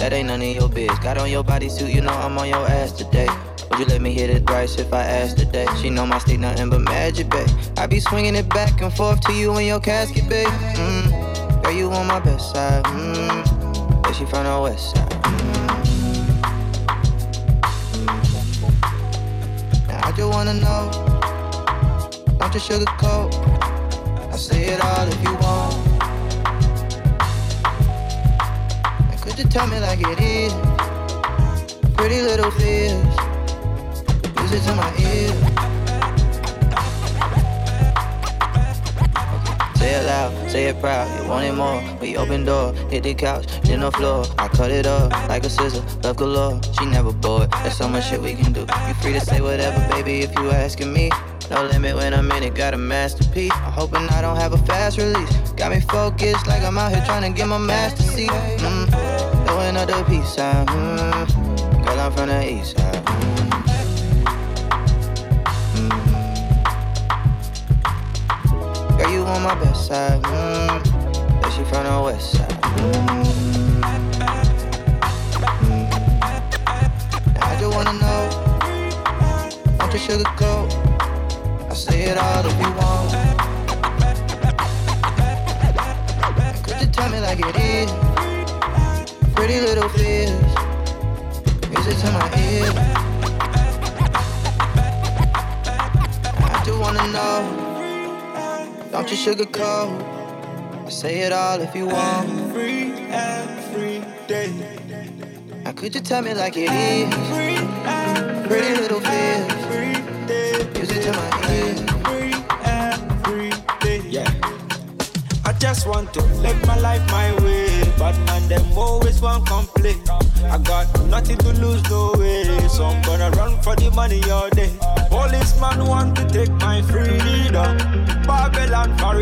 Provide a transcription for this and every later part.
Got on your bodysuit, you know I'm on your ass today. Would you let me hit it thrice if I asked today? She know my state nothing but magic, babe. I be swinging it back and forth to you in your casket, babe. Mm. Girl, you on my best side. Mm. Yeah, she from the west side. Mm. Now I just wanna know. Don't you sugarcoat. I say it all if you you tell me like it is? pretty little fears. Use it to my ear. Say it loud, say it proud. You want it more. We open door, hit the couch, then the floor. I cut it up like a scissor, love galore. She never bored. There's so much shit we can do. You free to say whatever, baby, if you asking me. No limit when I'm in it, got a masterpiece. I'm hoping I don't have a fast release. Got me focused like I'm out here trying to get my master seat. Mm, throwing up the peace sign. Mm. Girl, I'm from the east side. Mm. Girl, you on my best side. Mm. Yeah, she from the west side. Mm. I just wanna know. Don't you sugarcoat? I say it all if you want. Could you tell like it is? Pretty little fears music to my ear. I just wanna know, don't you sugarcoat. I say it all if you want. Every, every day. Now could you tell me like it is? Pretty little fears. Music to my ear. Just want to live my life my way. But man, them always want complain. I got nothing to lose, no way. So I'm gonna run for the money all day. Policeman want to take my freedom. Babylon for.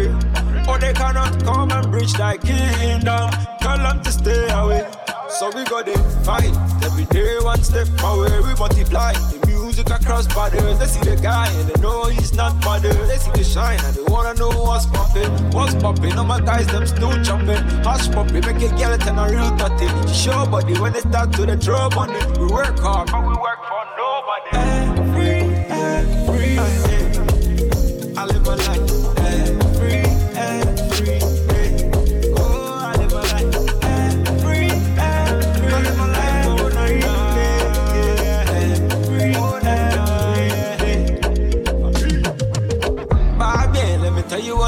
Oh, they cannot come and breach thy kingdom. Tell them to stay away. So we got to fight. Every day, one step away, we multiply music across borders. They see the guy and they know he's not bothered. They see the shine and they wanna know what's poppin'. What's poppin'? All my guys, them still jumping. Hush puppy, make a girl turn a real dirty. Show body when they start to the drop on it. We work hard, but we work for nobody. Every,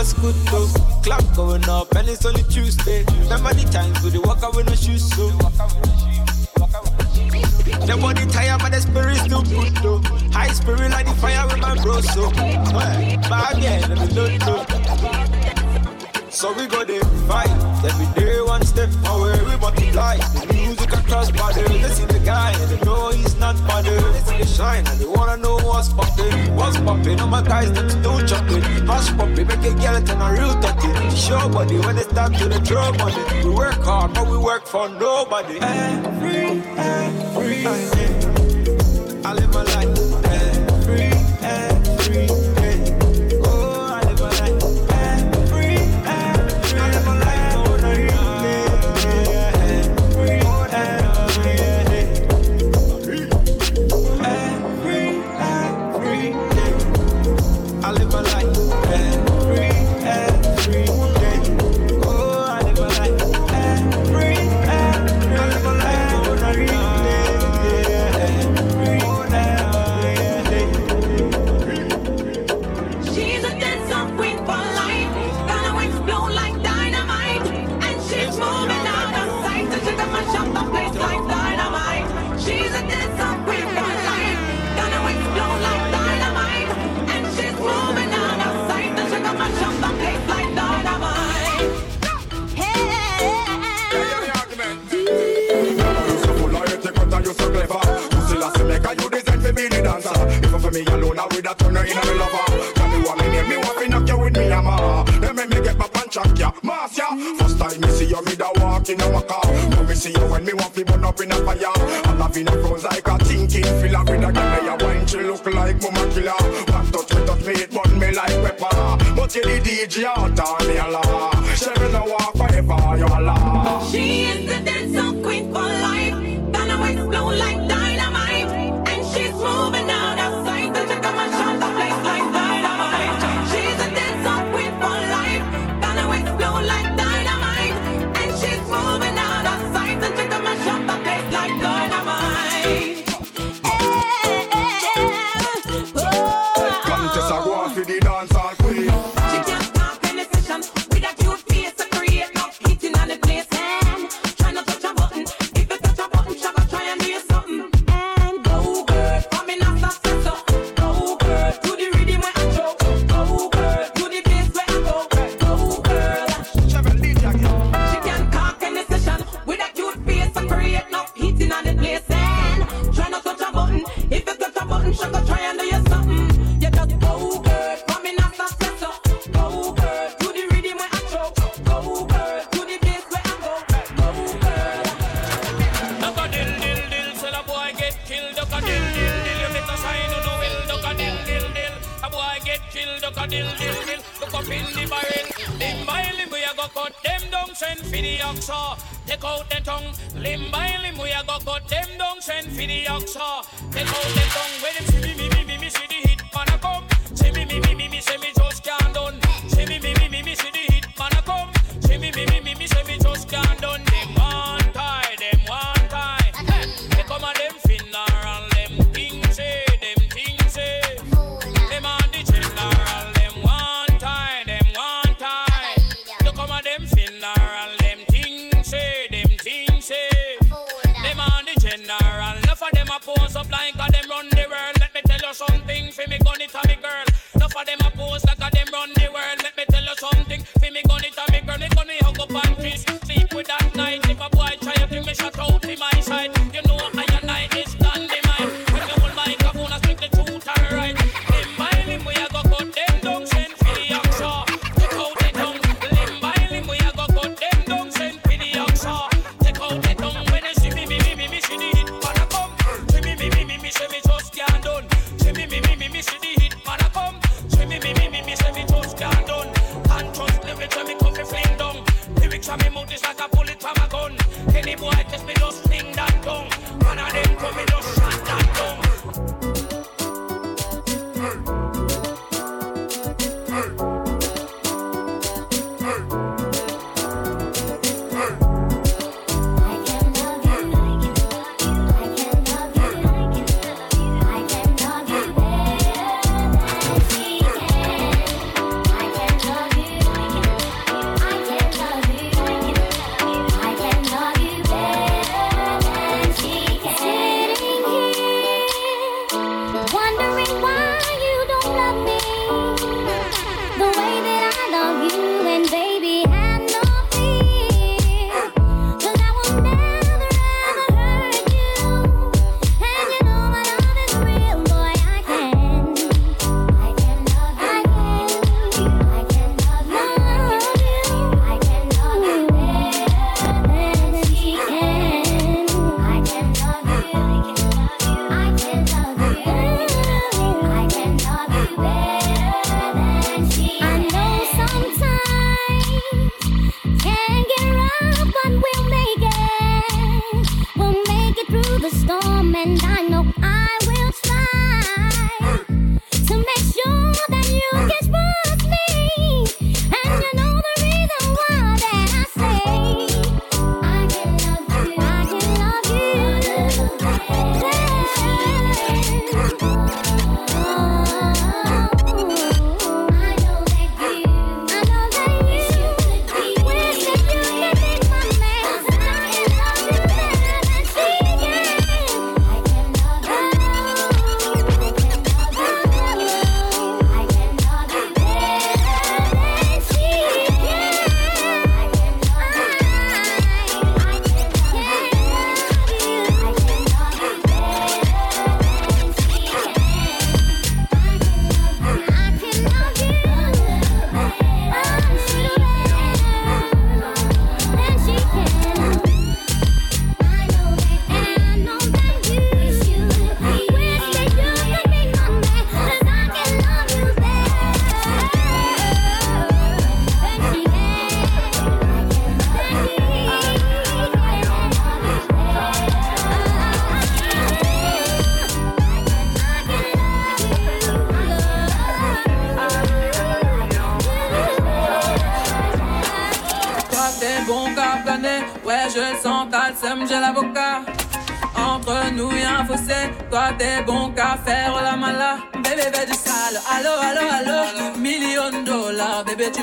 was good though. Clock going up and it's only Tuesday. Remember the times with the walk out with no shoes so. The body tired but the spirit still good though. High spirit like the fire with my bro so. Yeah, let me don't know. So we go there fight every day one step away we multiply. Music across borders. They see the guy and they know he's not bothered. They see the shine and they wanna know what's poppin'. What's poppin'? All my guys them still chopping. Hush puppy, make a girl turn a real dirty. Show body when they start to the throw money. We work hard, but we work for nobody. Every, every day,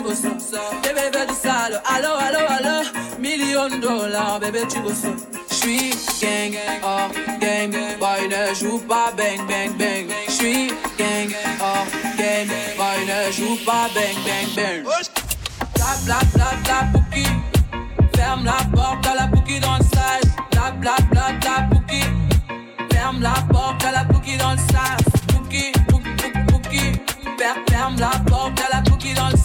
tu ça. Bébé, bébé du sale, allo, allo, allo. Million de dollars, bébé, tu veux ça. J'suis gang, oh gang, boy ne joue pas bang, bang, bang. J'suis gang, oh gang, boy ne joue pas bang, bang, bang. Bla bla bla bla pouki, ferme la porte à la pouki dans le sale. Bla bla bla bla pouki, ferme la porte à la pouki dans le sale. Pouki, pouki, pouki, ferme la porte à la pouki dans le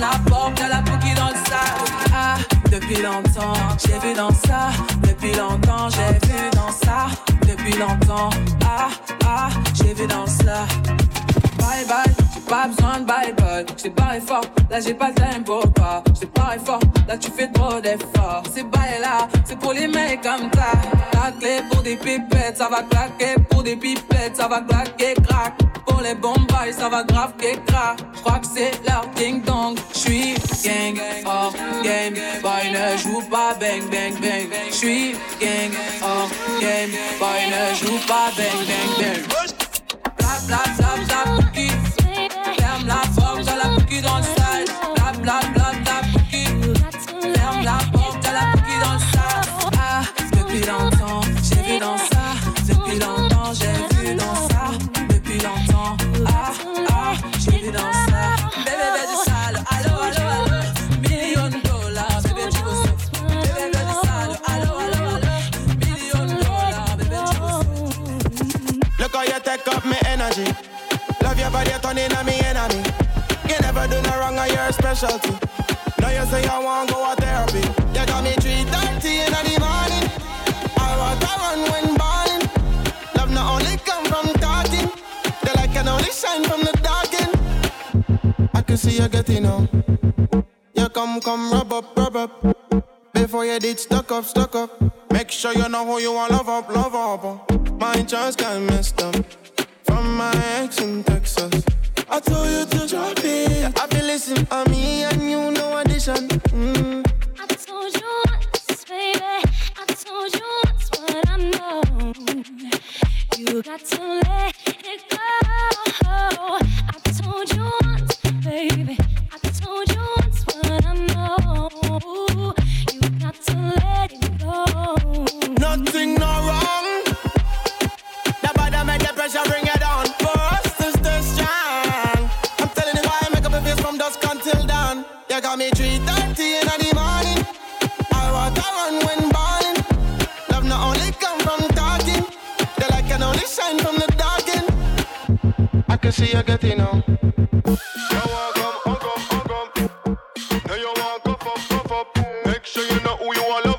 la porte à la pouki dans le sale. Ah. Depuis longtemps, j'ai vu dans ça. Depuis longtemps, j'ai vu dans ça. Depuis longtemps, ah, ah, j'ai vu dans ça. Bye bye, j'ai pas besoin de bye bye. J't'ai barré fort, là j'ai pas le time pour toi. J't'ai barré fort, là tu fais trop d'efforts. C'est bye là, c'est pour les mecs comme ça. La clé pour des pipettes, ça va claquer. Pour des pipettes, ça va claquer, crack pour les bombes, ça va grave qu'écra. J'crois que c'est leur ding dong. J'suis gang, oh game, boy ne joue pas bang bang bang. J'suis gang, oh game, boy ne joue pas bang bang bang. Bla bla bla cookie. Ferme la porte à la cookie dans le your specialty. Now you say you want go a therapy. You got me 3.30 in the morning. I want to run when balling. Love not only come from talking. The light can only shine from the dark end. I can see you getting on. You come, come, rub up, rub up. Before you did stuck up, stuck up. Make sure you know who you want, love up, love up. My chance got messed up. From my ex in Texas. I told you to drop it. I feel listen on me and you no addition. Mm. I told you once, baby. I told you once what I know. You got to let it go. I told you once, baby. I told you once what I know. You got to let it go. Nothing no got me 3.30 in the morning. I want to run when balling. Love not only come from talking. The light can only shine from the dark end. I can see you getting on. Up. Now you want cuff up, cuff up. Make sure you know who you are,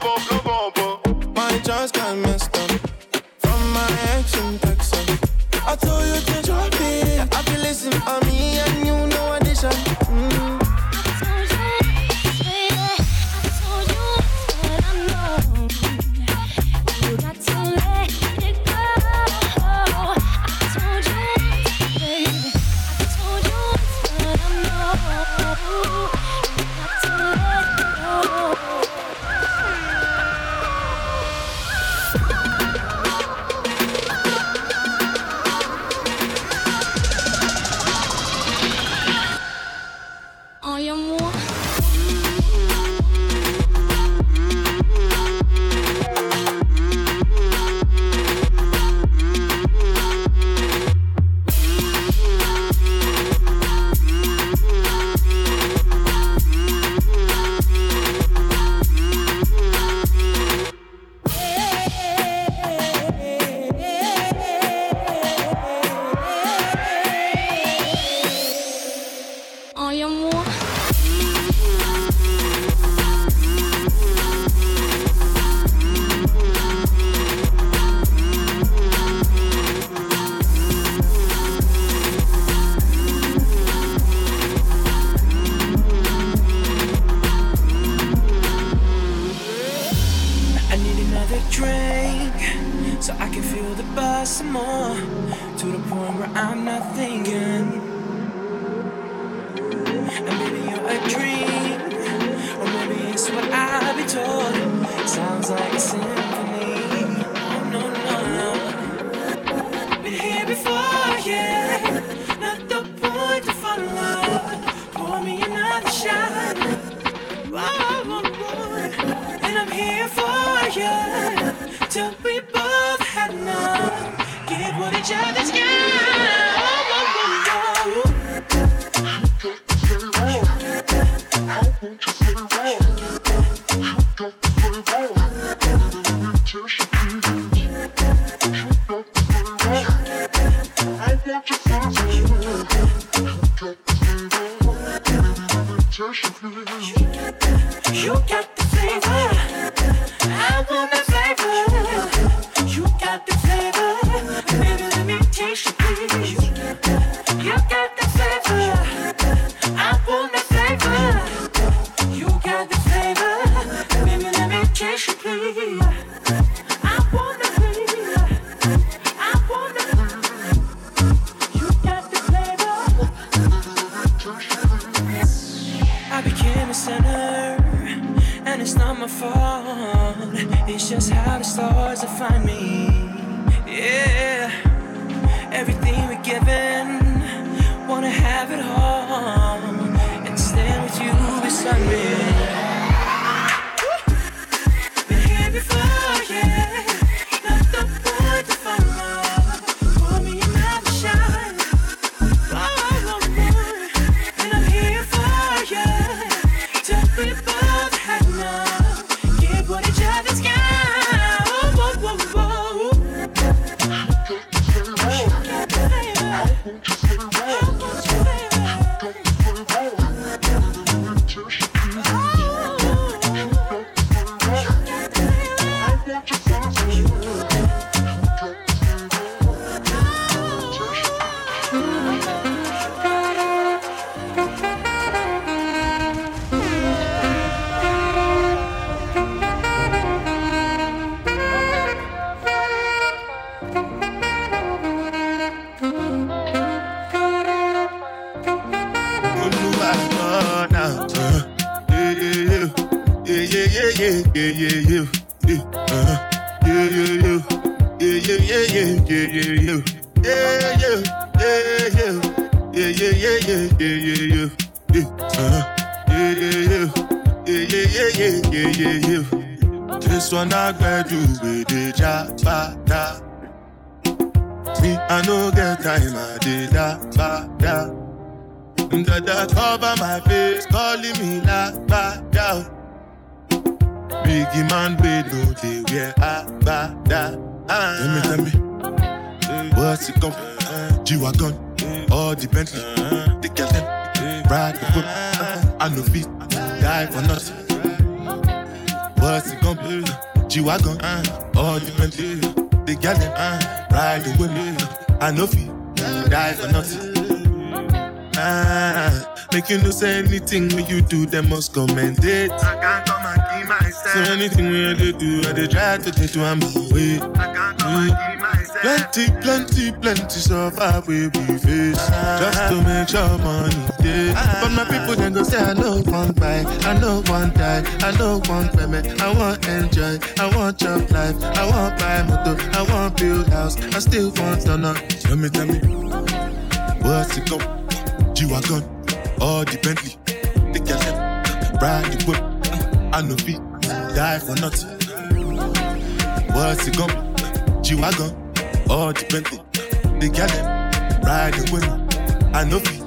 yeah yeah yeah yeah yeah yeah yeah yeah yeah yeah yeah uh, yeah yeah yeah yeah yeah yeah yeah yeah yeah this one I graduate the job ba da me I no get time I did that ba da da da cover my face calling me la ba da biggie man we know they where I ba da ah. let me tell me. What's it come? G-Wagon, all the Bentley, the girl them, ride the whip. I know feet, die for nothing. What's it be? G-Wagon, all the Bentley, the girl them, ride the whip. I know feet, die for nothing. Ah, make you no say anything when you do, they must commend it. I can't come and keep myself. So anything when they do, I they try to take to my way. I can't come and keep myself. Plenty, plenty, plenty survive we face. Just to make sure money day. But my people then go say I know one buy, I know one die, I know one payment. I want enjoy, I want job life, I want buy motor, I want build house, I still want to know. Tell me, tell me, what's it come? G-Wagon, all the Bentley, the girl them, ride the whip. I know feet, die for nothing. What's it come? G-Wagon, all the Bentley, the girl them, ride the whip. I know feet.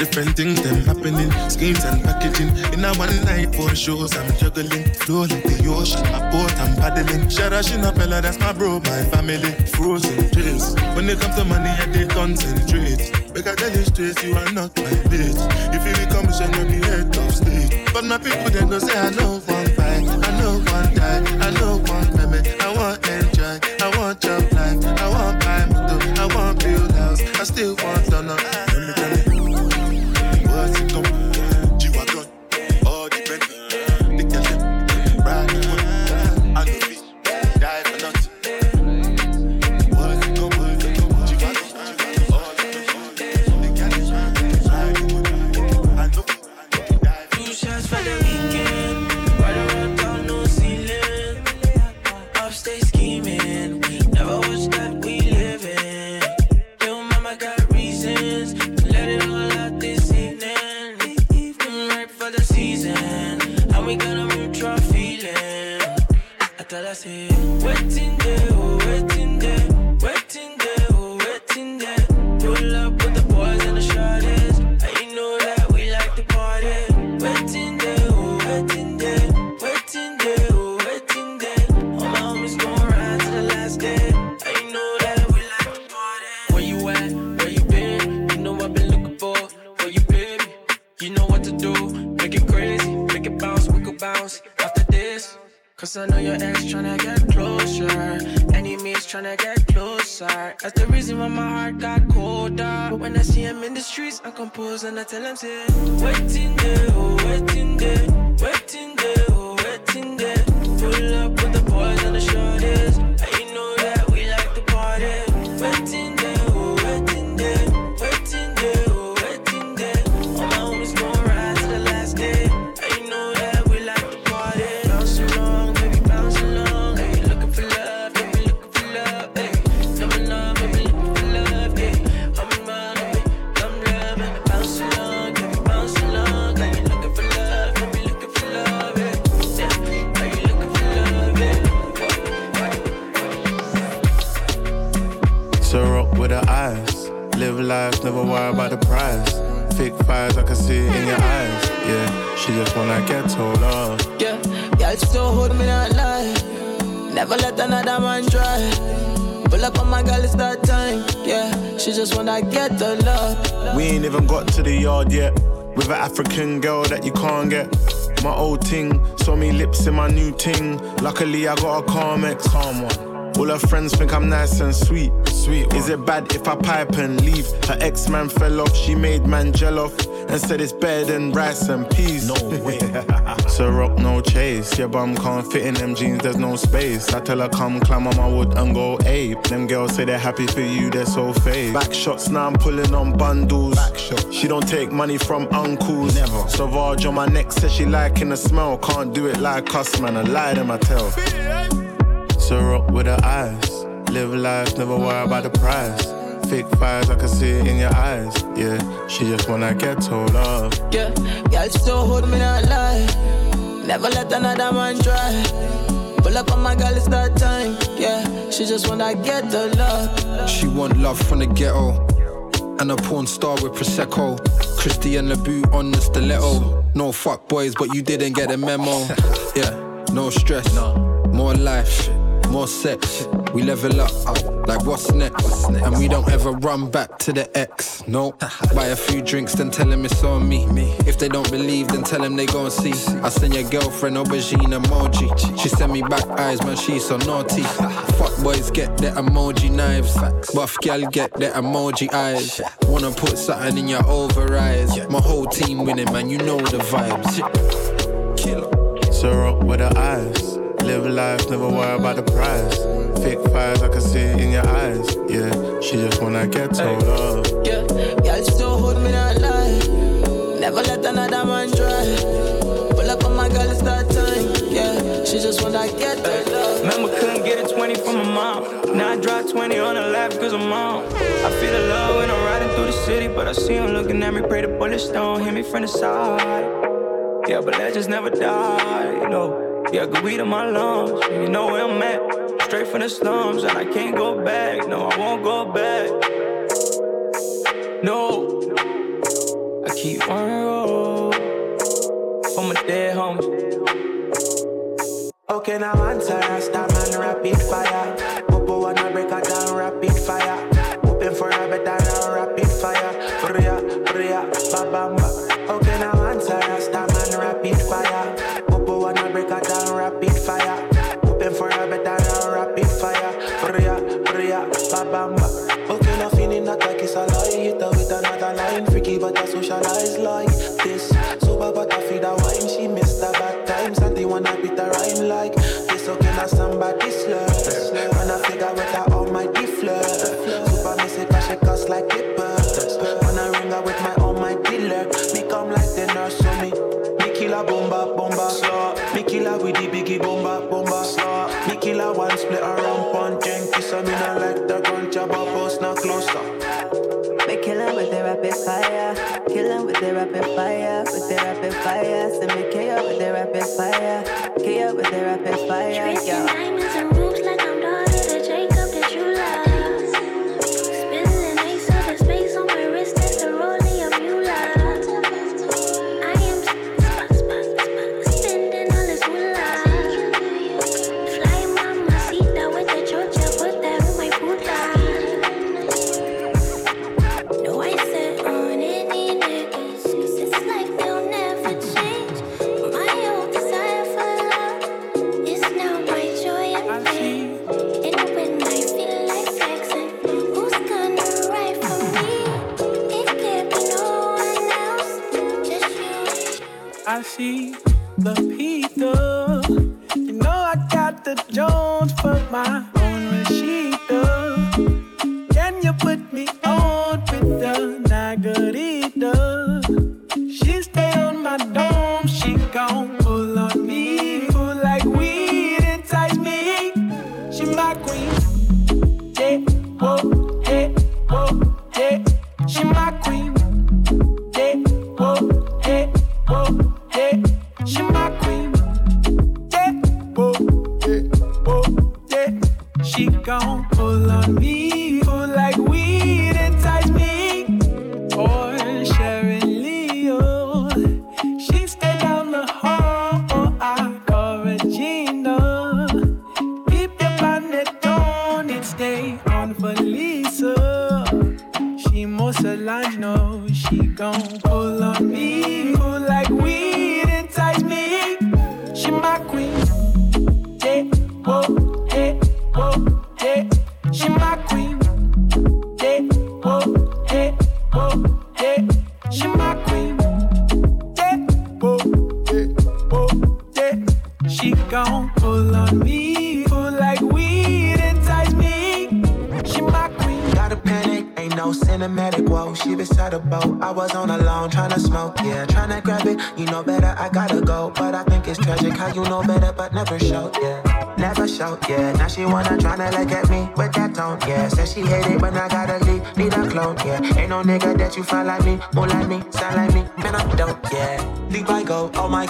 Different things them happening, schemes and packaging. In a one night for shows, I'm juggling. Flow like the ocean, my boat, I'm paddling. Shara Shinapella, that's my bro, my family. Frozen dreams. When it comes to money, I they concentrate. Make I tell you straight, you are not my bitch. If you become a shame, you'll be head of state. But my people then go say, I know one fight, I know one die, I know one payment. I want enjoy, I want job life, I want buy motor, I want build house, I still want to Fires, I can see it in your eyes. Yeah, she just wanna get told off. Yeah, girl still hold me not lie. Never let another man try. Pull up on my girl, it's that time. Yeah, she just wanna get the love. We ain't even got to the yard yet. With an African girl that you can't get. My old ting, saw me lips in my new ting. Luckily, I got a calm ex. Calm one. All her friends think I'm nice and sweet. Sweet. Is it bad if I pipe and leave? Her ex man fell off, she made man gel off. And said it's better than rice and peas. No way. so rock no chase. Your bum can't fit in them jeans, there's no space. I tell her come climb on my wood and go ape. Them girls say they're happy for you, they're so fake. Back shots now I'm pulling on bundles. Back shot. She don't take money from uncles. Never. Sauvage on my neck says she liking the smell. Can't do it like us, man. I lie them I tell. So rock with her eyes. Live life, never worry about the price. Fake fires, I can see it in your eyes. Yeah, she just wanna get told off. Yeah, girl still hold me not lie. Never let another man try. Pull up on my girl, it's that time. Yeah, she just wanna get the love. She want love from the ghetto. And a porn star with Prosecco. Christian LeBout on the stiletto. No fuck boys, but you didn't get a memo. yeah, no stress. More life, more sex. We level up, like what's next? And we don't ever run back to the ex. No, buy a few drinks, then tell him it's on me. If they don't believe, then tell them they gon' see. I send your girlfriend aubergine emoji. She send me back eyes, man, she's so naughty. Fuck boys get their emoji knives. Buff gal get their emoji eyes. Wanna put something in your over eyes. My whole team winning, man, you know the vibes. Killer. Rock with her eyes. Live life, never worry about the price. Fake fires, I can see it in your eyes. Yeah, she just wanna get told off. Yeah, girl still hold me not lie. Never let another man try. Pull up on my girl, it's that time. Yeah, she just wanna get the love. Remember, couldn't get a 20 from my mom. Now I drive 20 on the lap because I'm on. I feel the love when I'm riding through the city, but I see him looking at me. Pray the bullets don't hit me from the side. Yeah, but legends never die, you know. Yeah, good weed in my lungs. You know where I'm at. Straight from the slums, and I can't go back. No, I won't go back. No, I keep on roll for my dead homies. Okay, now answer Rasta man rapid fire. Popo wanna break her down rapid fire. Hoping for a better I see the Peter.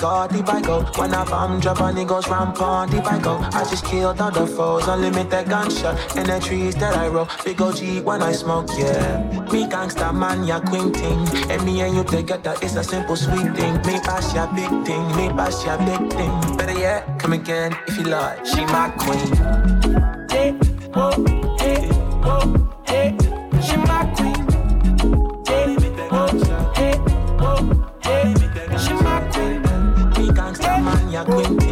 Go, oh my god, deep I go. When I bomb drop on niggas rampant, deep I go. I just killed all the foes, unlimited gunshot. And the trees that I roll, big OG when I smoke, yeah. Me gangsta man, ya queen thing. And me and you together, it's a simple sweet thing. Me pass ya big thing, me pass ya big thing. Better yet, come again if you like. She my queen. Yeah, whoa, hey, whoa, hey. She my queen. Yeah, gangsta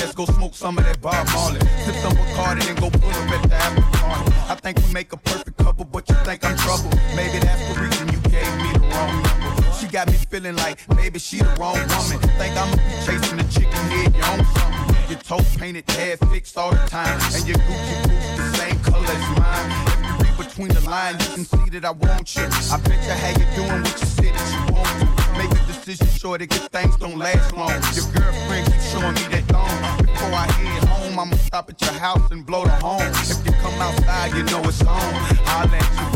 let's go smoke some of that Bob Marley. Sip some Bacardi and go pull up at the after party. I think we make a perfect couple, but you think I'm trouble. Maybe that's the reason you gave me the wrong number. She got me feeling like maybe she the wrong woman. Think I'ma be chasing a chicken head, you own something. Your toe painted, hair fixed all the time, and your Gucci boots the same color as mine. Between the lines, you can see that I want you. I bet you how you doing what you said that you want to. Make a decision sure that good things don't last long. Your girlfriend keeps showing me that I'ma stop at your house and blow the horn. If you come outside, you know it's on. I'll let you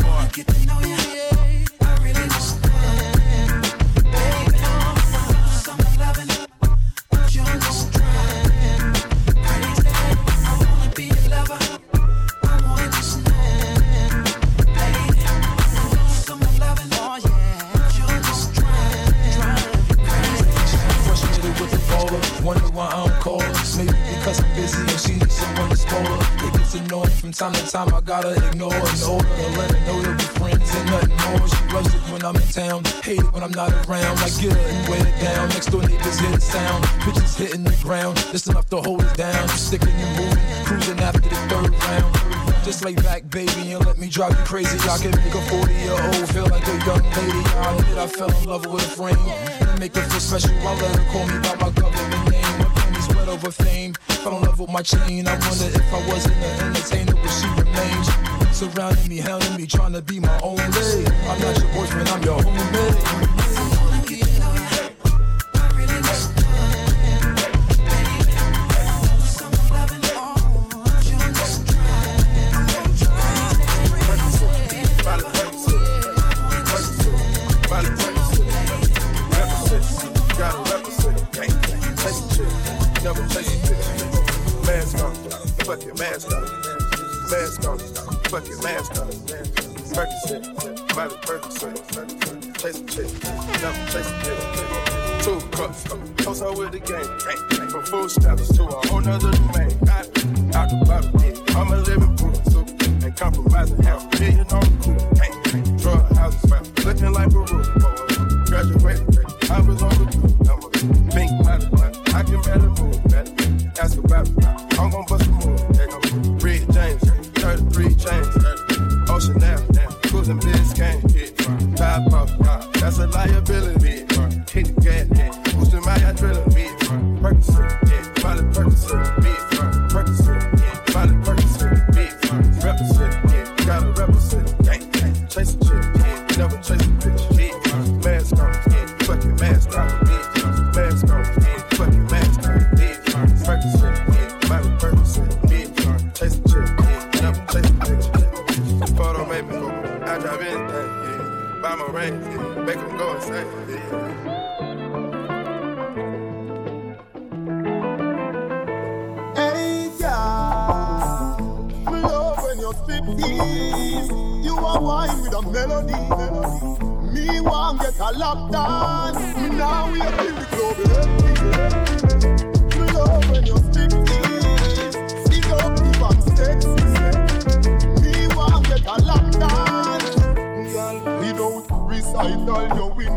drive you crazy. I can make a 40 year old feel like a young lady. I admit I fell in love with a frame. And make her feel special, I let her call me by my government name. My panties wet over fame. Fell in love with my chain. I wonder if I wasn't an entertainer, would she remain? Surrounding me, hounding me, trying to be my own lady.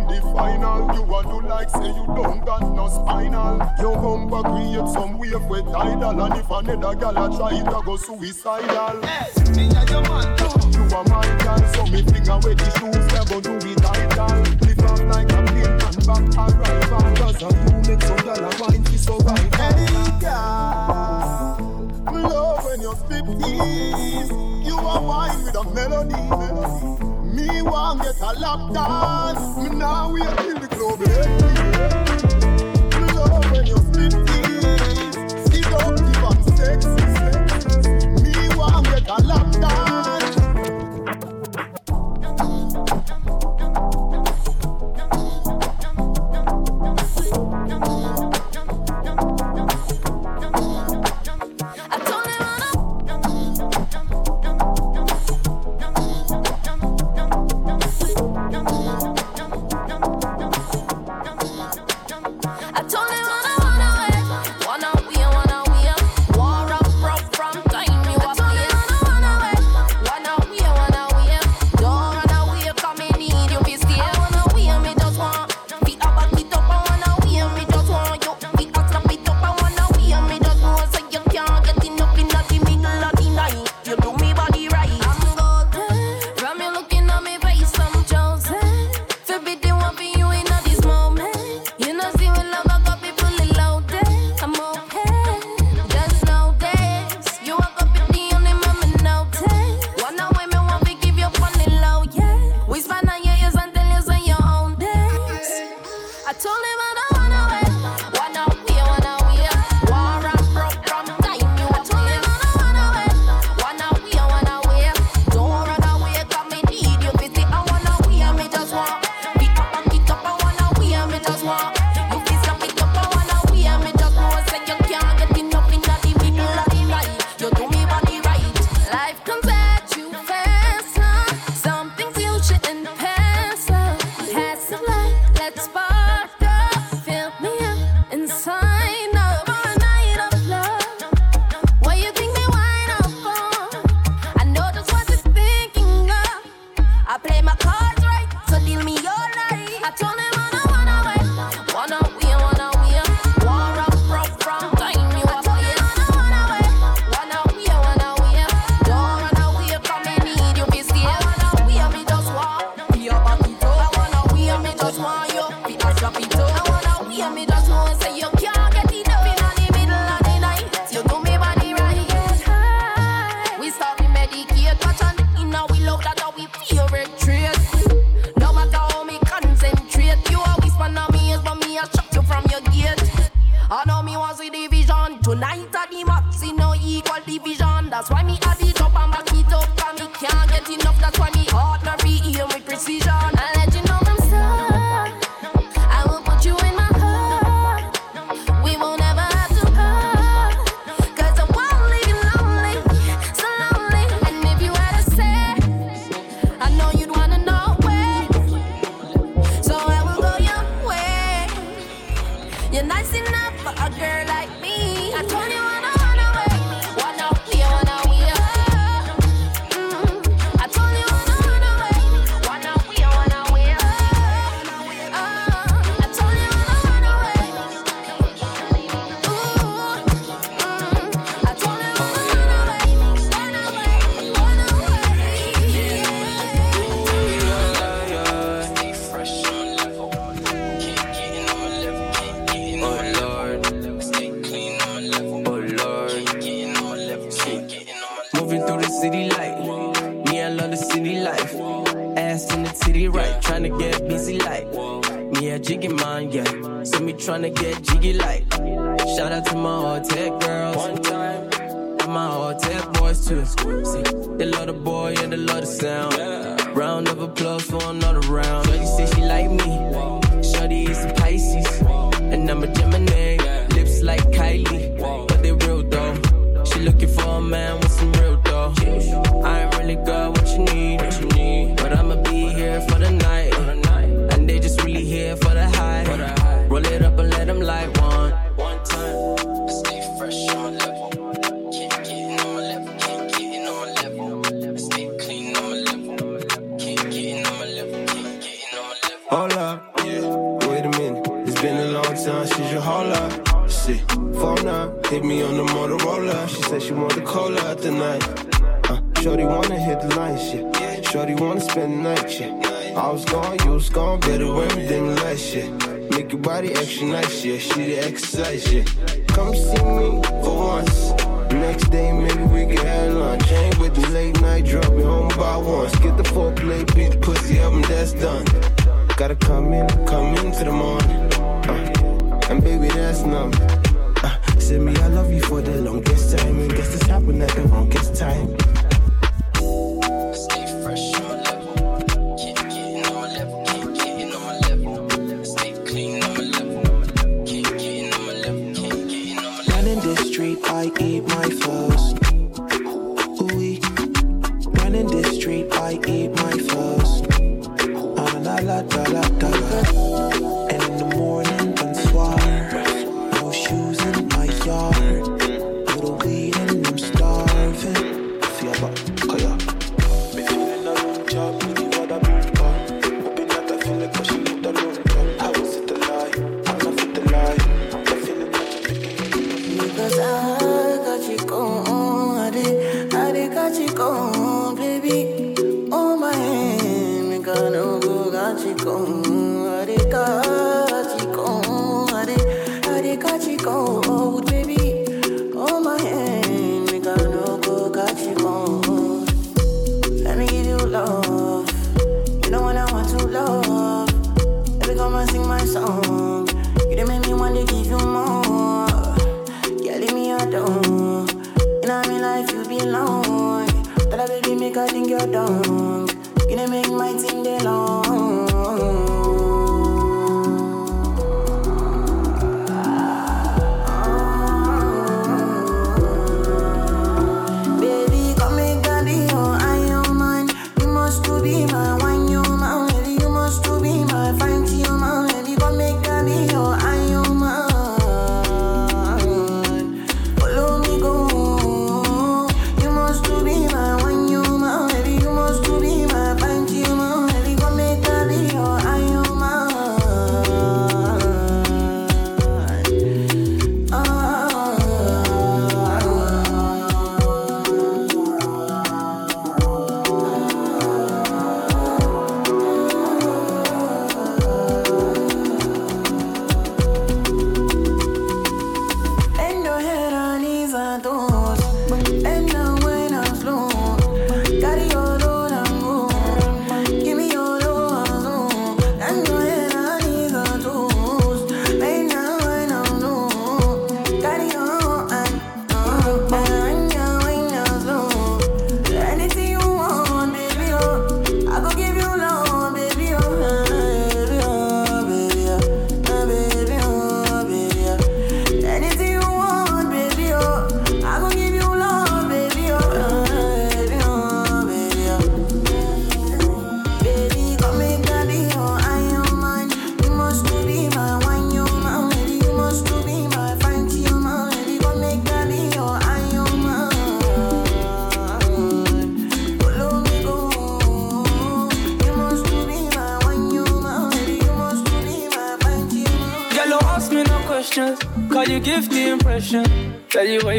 The final. You a do like say you don't got no spinal. You come back create some wave with tidal, and if another gal a try it, a go suicidal. me and your man, you a my girl, so me finger with the shoes, they go do it idle. Lift up like a plane and back arrival. Cause of you make some gal a wine for survival. Hey, girl, love when you spit these. You a wine with a melody. Me want get a lap dance. Me now we in the club. tryna get busy like. Me a jiggy man, yeah. So me tryna get jiggy like. Shout out to my hotel girls. One time. And my hotel boys too. See, they love the boy and they love the sound. Round of applause for another round. Shorty say she like me. Shorty is a Pisces. And I'm a Gemini. Lips like Kylie. Hit me on the Motorola. She said she want the cola at the night. Uh, Shorty wanna hit the lights, yeah. Shorty wanna spend the night, yeah. I was gone, you was gone, better everything last, yeah. Make your body extra nice, yeah. She the exercise, yeah. Come see me for once. Next day, maybe we can have lunch. Ain't with the late night, drop me home by once. Get the four plate, beat the pussy up, and that's done. Gotta come in, come into the morning. Uh, and baby, that's numb texting me, I love you for the longest time. And guess this happened at the wrongest time.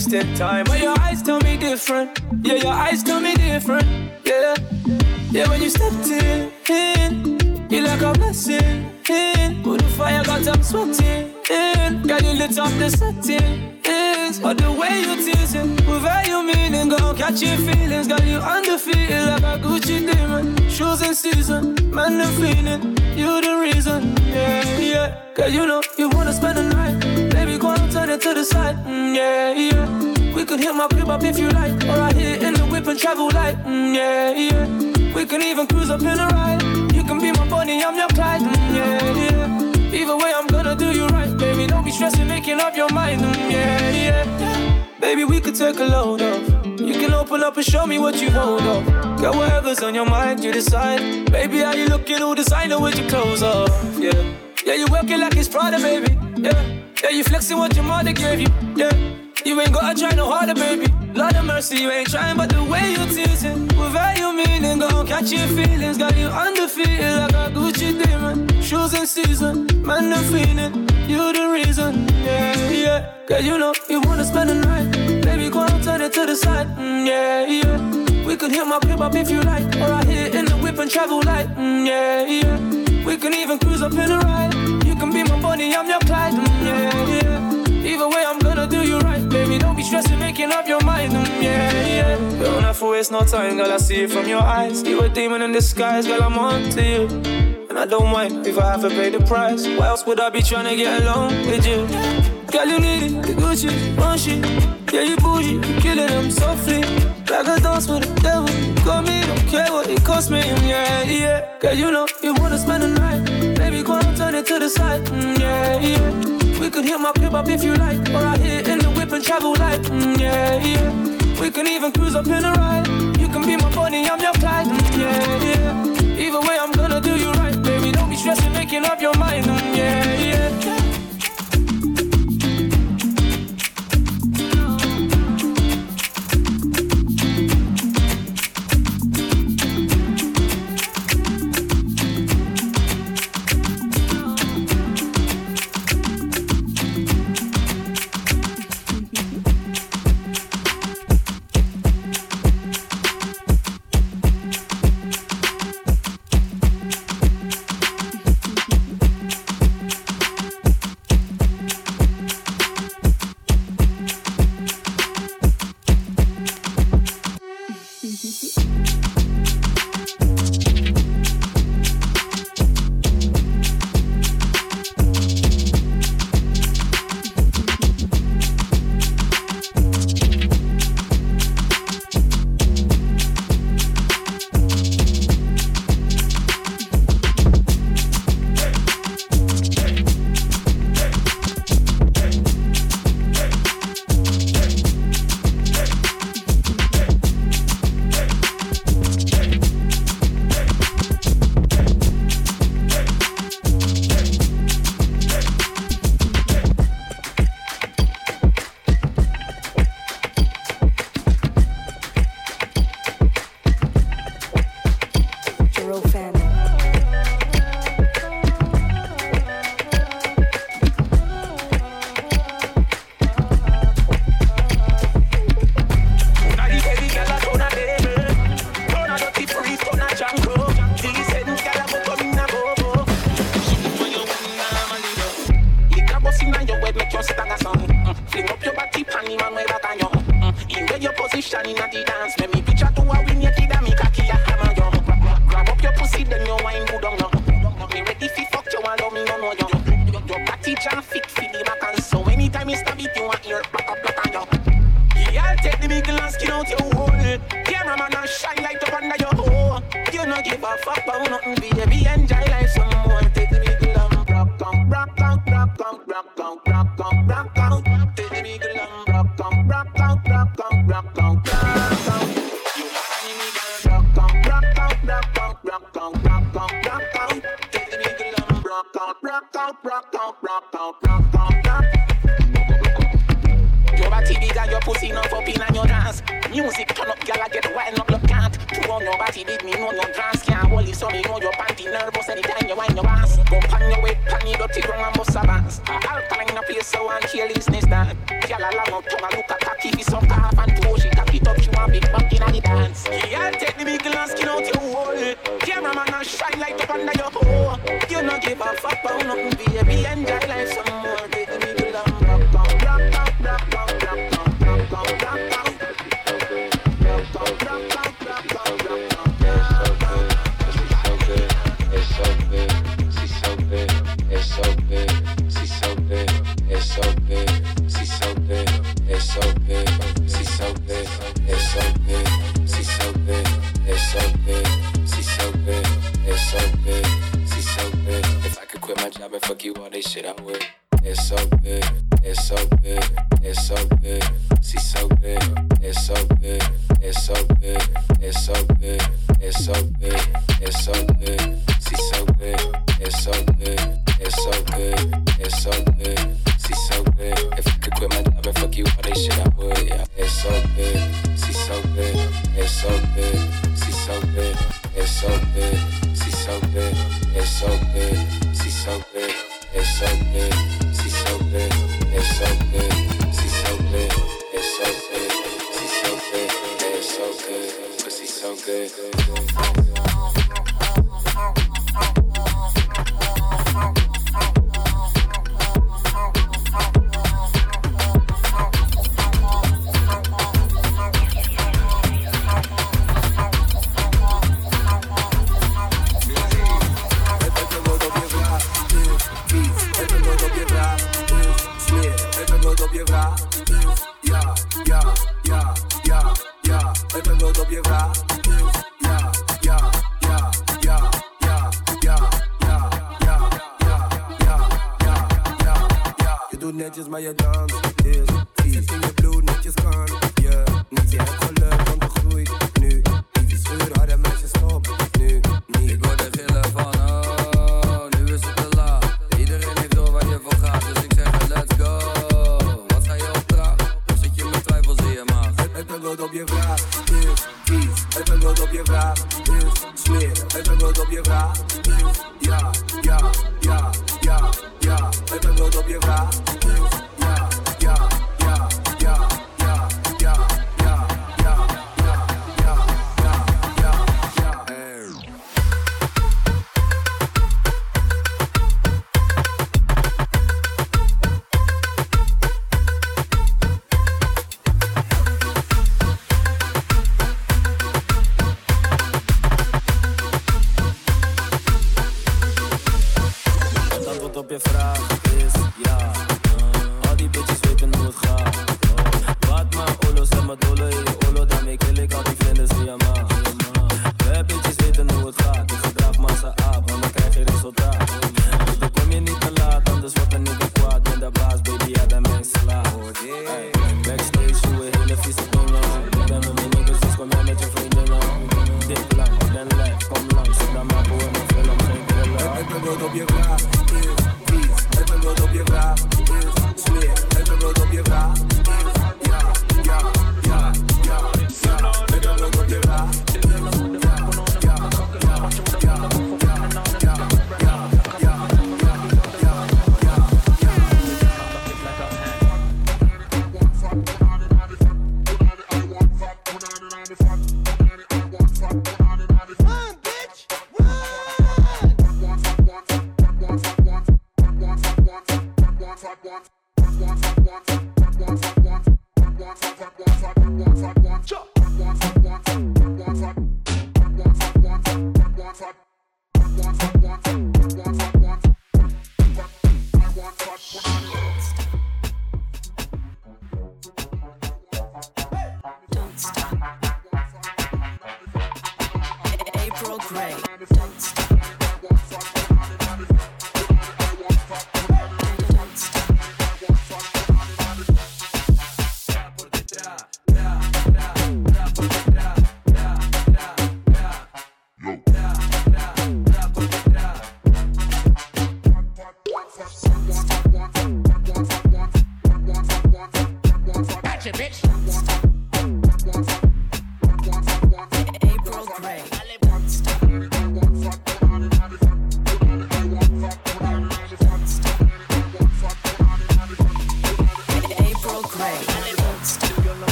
Wasted time. But your eyes tell me different. Yeah, your eyes tell me different. Yeah. Yeah, when you stepped in, you like a blessing. In. Put the fire, got I'm sweating. In. Girl, you lit up the setting. But the way you teasing, without you meaning, gon' catch your feelings. Got you undefeated like a Gucci demon. Shoes in season, man, the feeling. You the reason, yeah, yeah. Cause you know up if you like. Or I hit in the whip and travel light, mm, yeah, yeah. We can even cruise up in a ride. You can be my Bonnie, I'm your Clyde, mm, yeah, yeah. Either way, I'm gonna do you right, baby. Don't be stressing, making up your mind, mm, yeah, yeah. Baby, we could take a load off. You can open up and show me what you hold off. Got whatever's on your mind, you decide. Baby, how you looking? All designer with your clothes off, yeah. Yeah, you working like it's Prada, baby. Yeah, yeah, you flexing what your mother gave you. Yeah, you ain't gotta try no harder, baby. Of mercy, you ain't trying, but the way you teasing, without you meaning, gon' catch your feelings. Got you undefeated like a Gucci demon. Shoes in season, man, the feeling. You the reason, yeah, yeah. Cause you know you wanna spend the night. Baby, go on, turn it to the side, mm, yeah, yeah. We can hit my crib up if you like, or I hit in the whip and travel light, mm, yeah, yeah. We can even cruise up in a ride. You can be my Bonnie, I'm your Clyde, mm, yeah, yeah. Either way, I'm gonna do you right, baby. Don't be stressing, making up your mind, mm, yeah, yeah. Don't have to waste no time, girl. I see it from your eyes. You a demon in disguise, girl. I'm on to you. And I don't mind if I have to pay the price. Why else would I be trying to get along with you? Girl, you need it, the Gucci, one. Yeah, you bougie, you killing them softly. Like a dance with the devil. Call me, don't care what it cost me, mm, yeah, yeah. Girl, you know you wanna spend the night. Baby, go on, turn it to the side, mm, yeah, yeah. We could hit my crib up if you like, or I hit in the whip and travel light, mm, yeah, yeah. We can even cruise up in a ride. You can be my Bonnie, I'm your Clyde, mm, yeah, yeah. Either way, I'm gonna do you right, baby. Don't be stressing, making up your mind, mm, yeah, yeah. quebrar.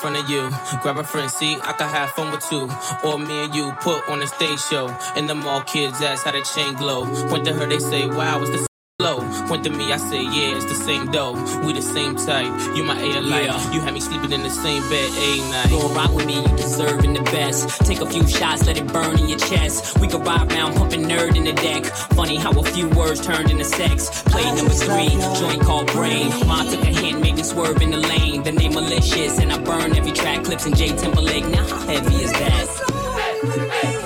Front of you. Grab a friend, see, I can have fun with two. Or me and you put on a stage show. And them all kids ask how the chain glow. Point to her, they say, wow, it's the low. Point to me, I say, yeah, it's the same dough. We the same type. You my A life. You had me sleeping in the same bed a night. Go rock with me, you deserving the best. Take a few shots, let it burn in your chest. We could ride round, pumping N.E.R.D. in the deck. Funny how a few words turned into sex. Play number three, joint called brain. Mom took a hint, made me swerve in the lane. The name malicious, and I burn every track, Clipse and J Timberlake. Now how heavy is that?